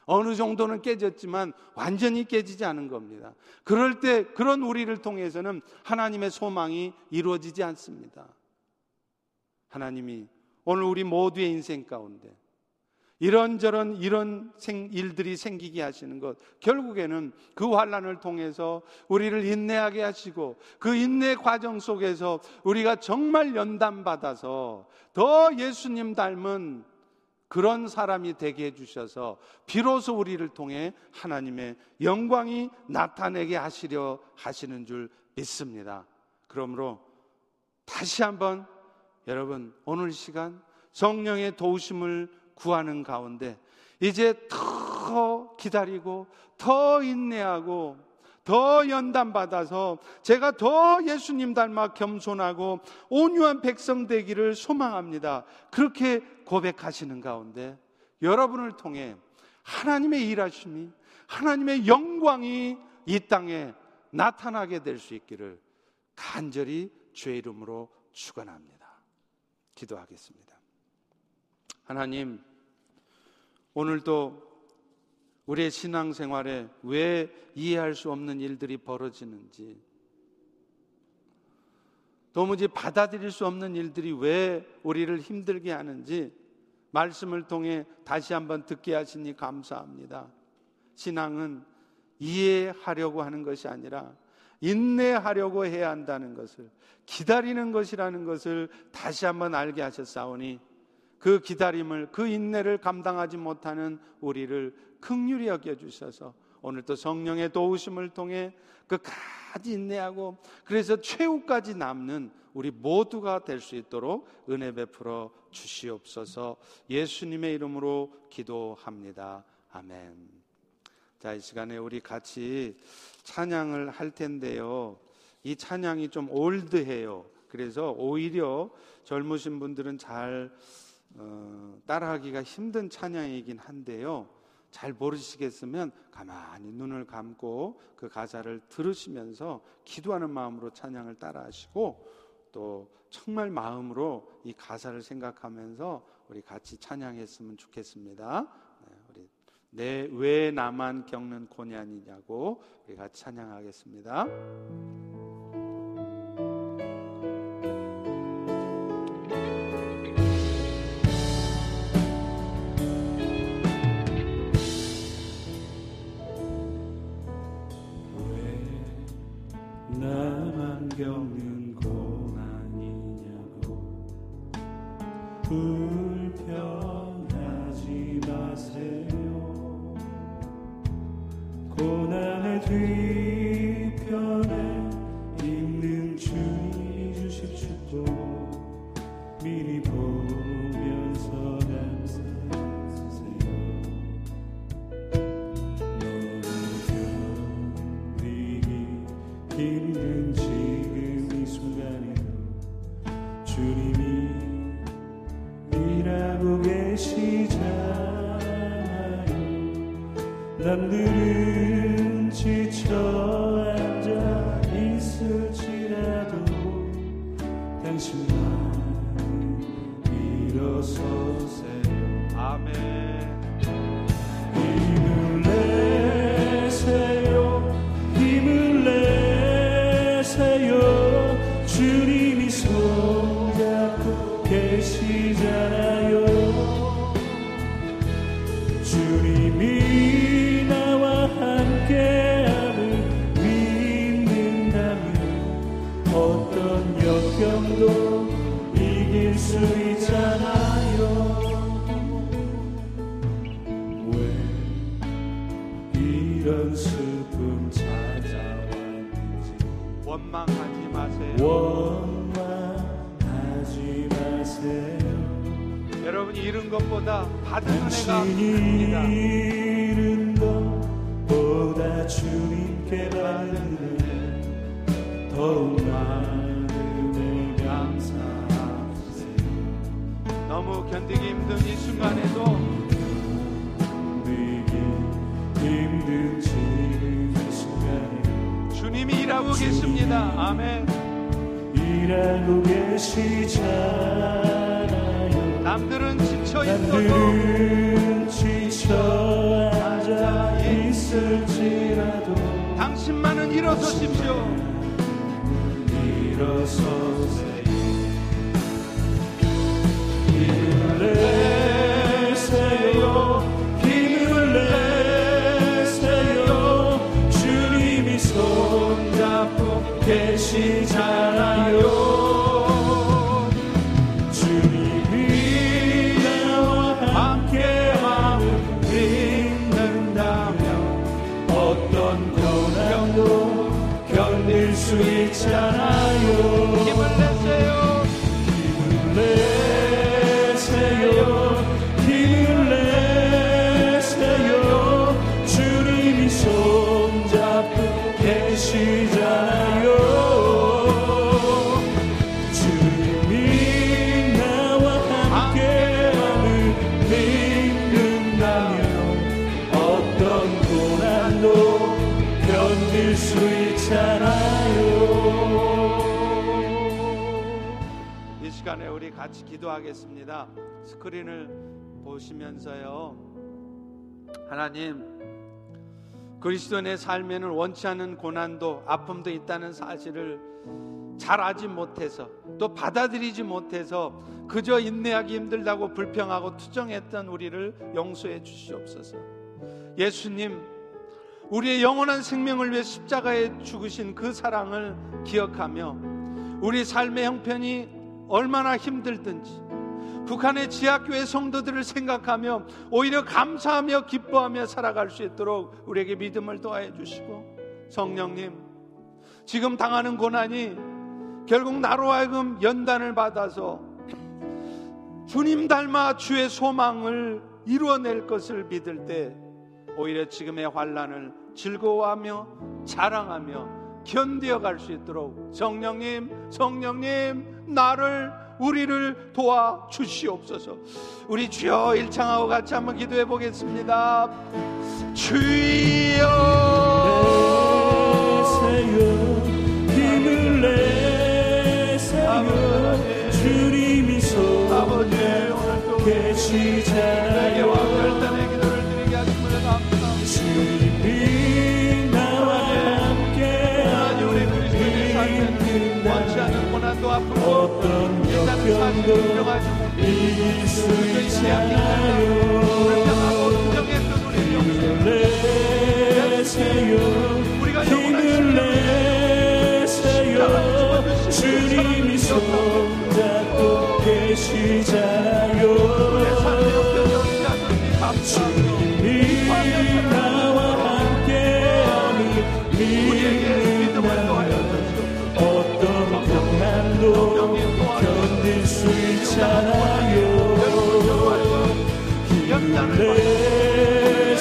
어느 정도는 깨졌지만 완전히 깨지지 않은 겁니다. 그럴 때 그런 우리를 통해서는 하나님의 소망이 이루어지지 않습니다. 하나님이 오늘 우리 모두의 인생 가운데 이런저런 이런 일들이 생기게 하시는 것 결국에는 그 환란을 통해서 우리를 인내하게 하시고 그 인내 과정 속에서 우리가 정말 연단 받아서 더 예수님 닮은 그런 사람이 되게 해주셔서 비로소 우리를 통해 하나님의 영광이 나타내게 하시려 하시는 줄 믿습니다. 그러므로 다시 한번 여러분 오늘 시간 성령의 도우심을 구하는 가운데 이제 더 기다리고 더 인내하고 더 연단받아서 제가 더 예수님 닮아 겸손하고 온유한 백성 되기를 소망합니다. 그렇게 고백하시는 가운데 여러분을 통해 하나님의 일하심이 하나님의 영광이 이 땅에 나타나게 될 수 있기를 간절히 주의 이름으로 축원합니다. 기도하겠습니다. 하나님 오늘도 우리의 신앙생활에 왜 이해할 수 없는 일들이 벌어지는지, 도무지 받아들일 수 없는 일들이 왜 우리를 힘들게 하는지, 말씀을 통해 다시 한번 듣게 하시니 감사합니다. 신앙은 이해하려고 하는 것이 아니라 인내하려고 해야 한다는 것을 기다리는 것이라는 것을 다시 한번 알게 하셨사오니 그 기다림을 그 인내를 감당하지 못하는 우리를 극률히 여겨 주셔서 오늘 또 성령의 도우심을 통해 끝까지 인내하고 그래서 최후까지 남는 우리 모두가 될 수 있도록 은혜 베풀어 주시옵소서 예수님의 이름으로 기도합니다. 아멘. 자, 이 시간에 우리 같이 찬양을 할 텐데요. 이 찬양이 좀 올드해요. 그래서 오히려 젊으신 분들은 잘 어, 따라하기가 힘든 찬양이긴 한데요. 잘 모르시겠으면 가만히 눈을 감고 그 가사를 들으시면서 기도하는 마음으로 찬양을 따라하시고 또 정말 마음으로 이 가사를 생각하면서 우리 같이 찬양했으면 좋겠습니다. 네, 우리 내왜 나만 겪는 고난이냐고 우리 같이 찬양하겠습니다. 남들은 지쳐 남들은 지쳐 앉아 있을지라도 당신만은 일어서십시오. 일어서세요 힘을 내세요. 힘을 내세요. 주님이 손잡고 계시잖아요 기도하겠습니다. 스크린을 보시면서요. 하나님, 그리스도인의 삶에는 원치 않은 고난도 아픔도 있다는 사실을 잘 알지 못해서 또 받아들이지 못해서 그저 인내하기 힘들다고 불평하고 투정했던 우리를 용서해 주시옵소서. 예수님, 우리의 영원한 생명을 위해 십자가에 죽으신 그 사랑을 기억하며 우리 삶의 형편이 얼마나 힘들든지 북한의 지하교회 성도들을 생각하며 오히려 감사하며 기뻐하며 살아갈 수 있도록 우리에게 믿음을 더해 주시고 성령님 지금 당하는 고난이 결국 나로 하여금 연단을 받아서 주님 닮아 주의 소망을 이루어낼 것을 믿을 때 오히려 지금의 환란을 즐거워하며 자랑하며 견디어 갈 수 있도록 성령님, 성령님, 나를 우리를 도와 주시옵소서. 우리 주여 일창하고 같이 한번 기도해 보겠습니다. 주여. 내세요 힘을 내세요 주님이 아버지 계시잖아요 불평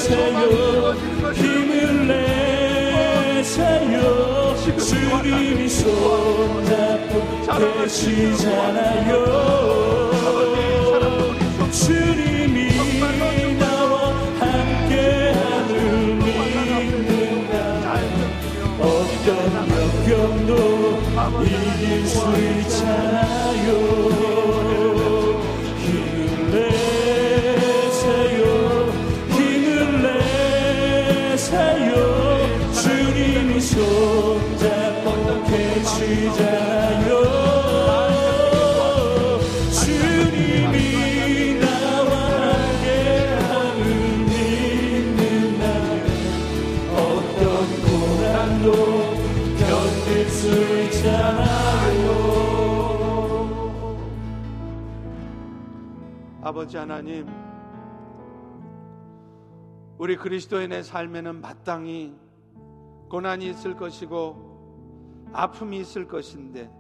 내세요. 힘을 내세요. 주님이 손 잡고 계시잖아요. 주님이 나와 함께함을 믿는다. 어떤 역경도 이길 수 있잖 아버지 하나님, 우리 그리스도인의 삶에는 마땅히 고난이 있을 것이고 아픔이 있을 것인데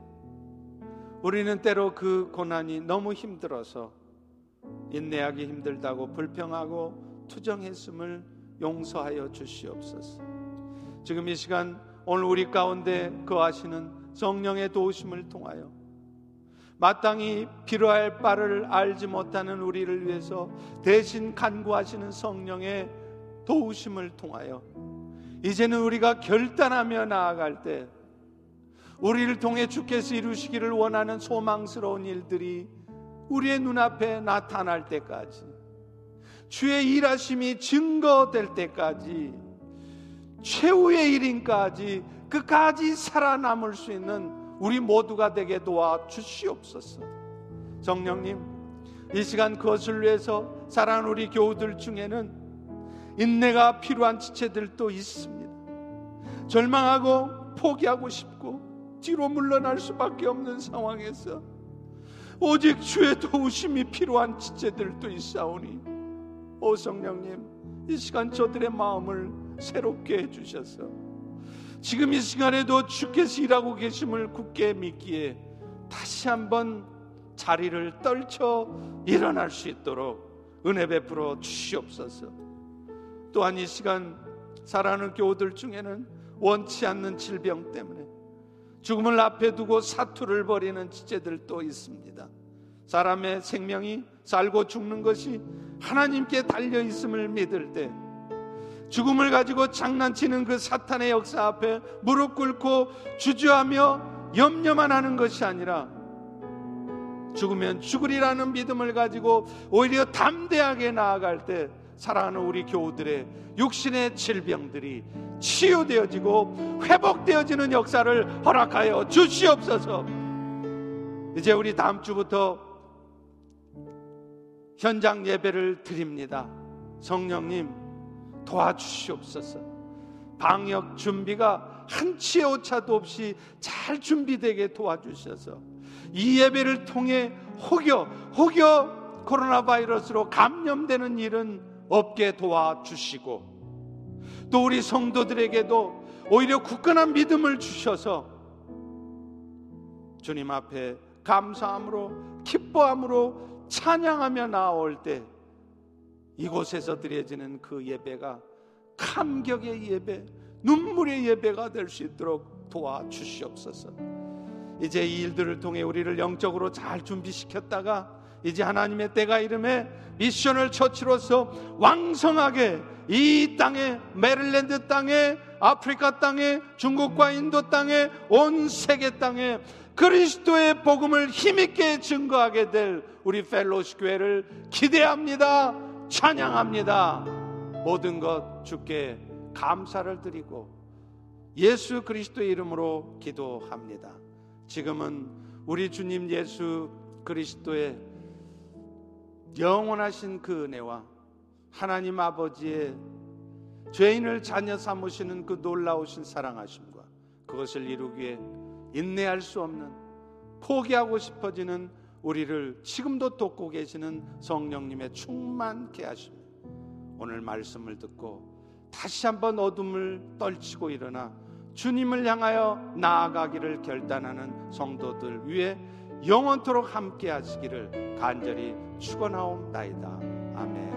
우리는 때로 그 고난이 너무 힘들어서 인내하기 힘들다고 불평하고 투정했음을 용서하여 주시옵소서. 지금 이 시간 오늘 우리 가운데 거하시는 성령의 도우심을 통하여 마땅히 필요할 바를 알지 못하는 우리를 위해서 대신 간구하시는 성령의 도우심을 통하여 이제는 우리가 결단하며 나아갈 때 우리를 통해 주께서 이루시기를 원하는 소망스러운 일들이 우리의 눈앞에 나타날 때까지 주의 일하심이 증거될 때까지 최후의 일인까지 끝까지 살아남을 수 있는 우리 모두가 되게 도와 주시옵소서. 성령님, 이 시간 그것을 위해서 사랑하는 우리 교우들 중에는 인내가 필요한 지체들도 있습니다. 절망하고 포기하고 싶고 뒤로 물러날 수밖에 없는 상황에서 오직 주의 도우심이 필요한 지체들도 있사오니 오 성령님 이 시간 저들의 마음을 새롭게 해주셔서 지금 이 시간에도 주께서 일하고 계심을 굳게 믿기에 다시 한번 자리를 떨쳐 일어날 수 있도록 은혜 베풀어 주시옵소서. 또한 이 시간 살아가는 교우들 중에는 원치 않는 질병 때문에 죽음을 앞에 두고 사투를 벌이는 지체들도 있습니다. 사람의 생명이 살고 죽는 것이 하나님께 달려 있음을 믿을 때 죽음을 가지고 장난치는 그 사탄의 역사 앞에 무릎 꿇고 주저하며 염려만 하는 것이 아니라 죽으면 죽으리라는 믿음을 가지고 오히려 담대하게 나아갈 때 사랑하는 우리 교우들의 육신의 질병들이 치유되어지고 회복되어지는 역사를 허락하여 주시옵소서. 이제 우리 다음 주부터 현장 예배를 드립니다. 성령님 도와주시옵소서. 방역 준비가 한치의 오차도 없이 잘 준비되게 도와주셔서 이 예배를 통해 혹여 혹여 코로나 바이러스로 감염되는 일은 없게 도와주시고 또 우리 성도들에게도 오히려 굳건한 믿음을 주셔서 주님 앞에 감사함으로 기뻐함으로 찬양하며 나올 때 이곳에서 드려지는 그 예배가 감격의 예배, 눈물의 예배가 될 수 있도록 도와주시옵소서. 이제 이 일들을 통해 우리를 영적으로 잘 준비시켰다가 이제 하나님의 때가 이름에 미션을 처치로서 왕성하게 이 땅에 메릴랜드 땅에 아프리카 땅에 중국과 인도 땅에 온 세계 땅에 그리스도의 복음을 힘있게 증거하게 될 우리 펠로시 교회를 기대합니다. 찬양합니다. 모든 것 주께 감사를 드리고 예수 그리스도의 이름으로 기도합니다. 지금은 우리 주님 예수 그리스도의 영원하신 그 은혜와 하나님 아버지의 죄인을 자녀 삼으시는 그 놀라우신 사랑하심과 그것을 이루기에 인내할 수 없는 포기하고 싶어지는 우리를 지금도 돕고 계시는 성령님의 충만케 하심. 오늘 말씀을 듣고 다시 한번 어둠을 떨치고 일어나 주님을 향하여 나아가기를 결단하는 성도들 위해 영원토록 함께 하시기를 간절히 축원하옵나이다. 아멘.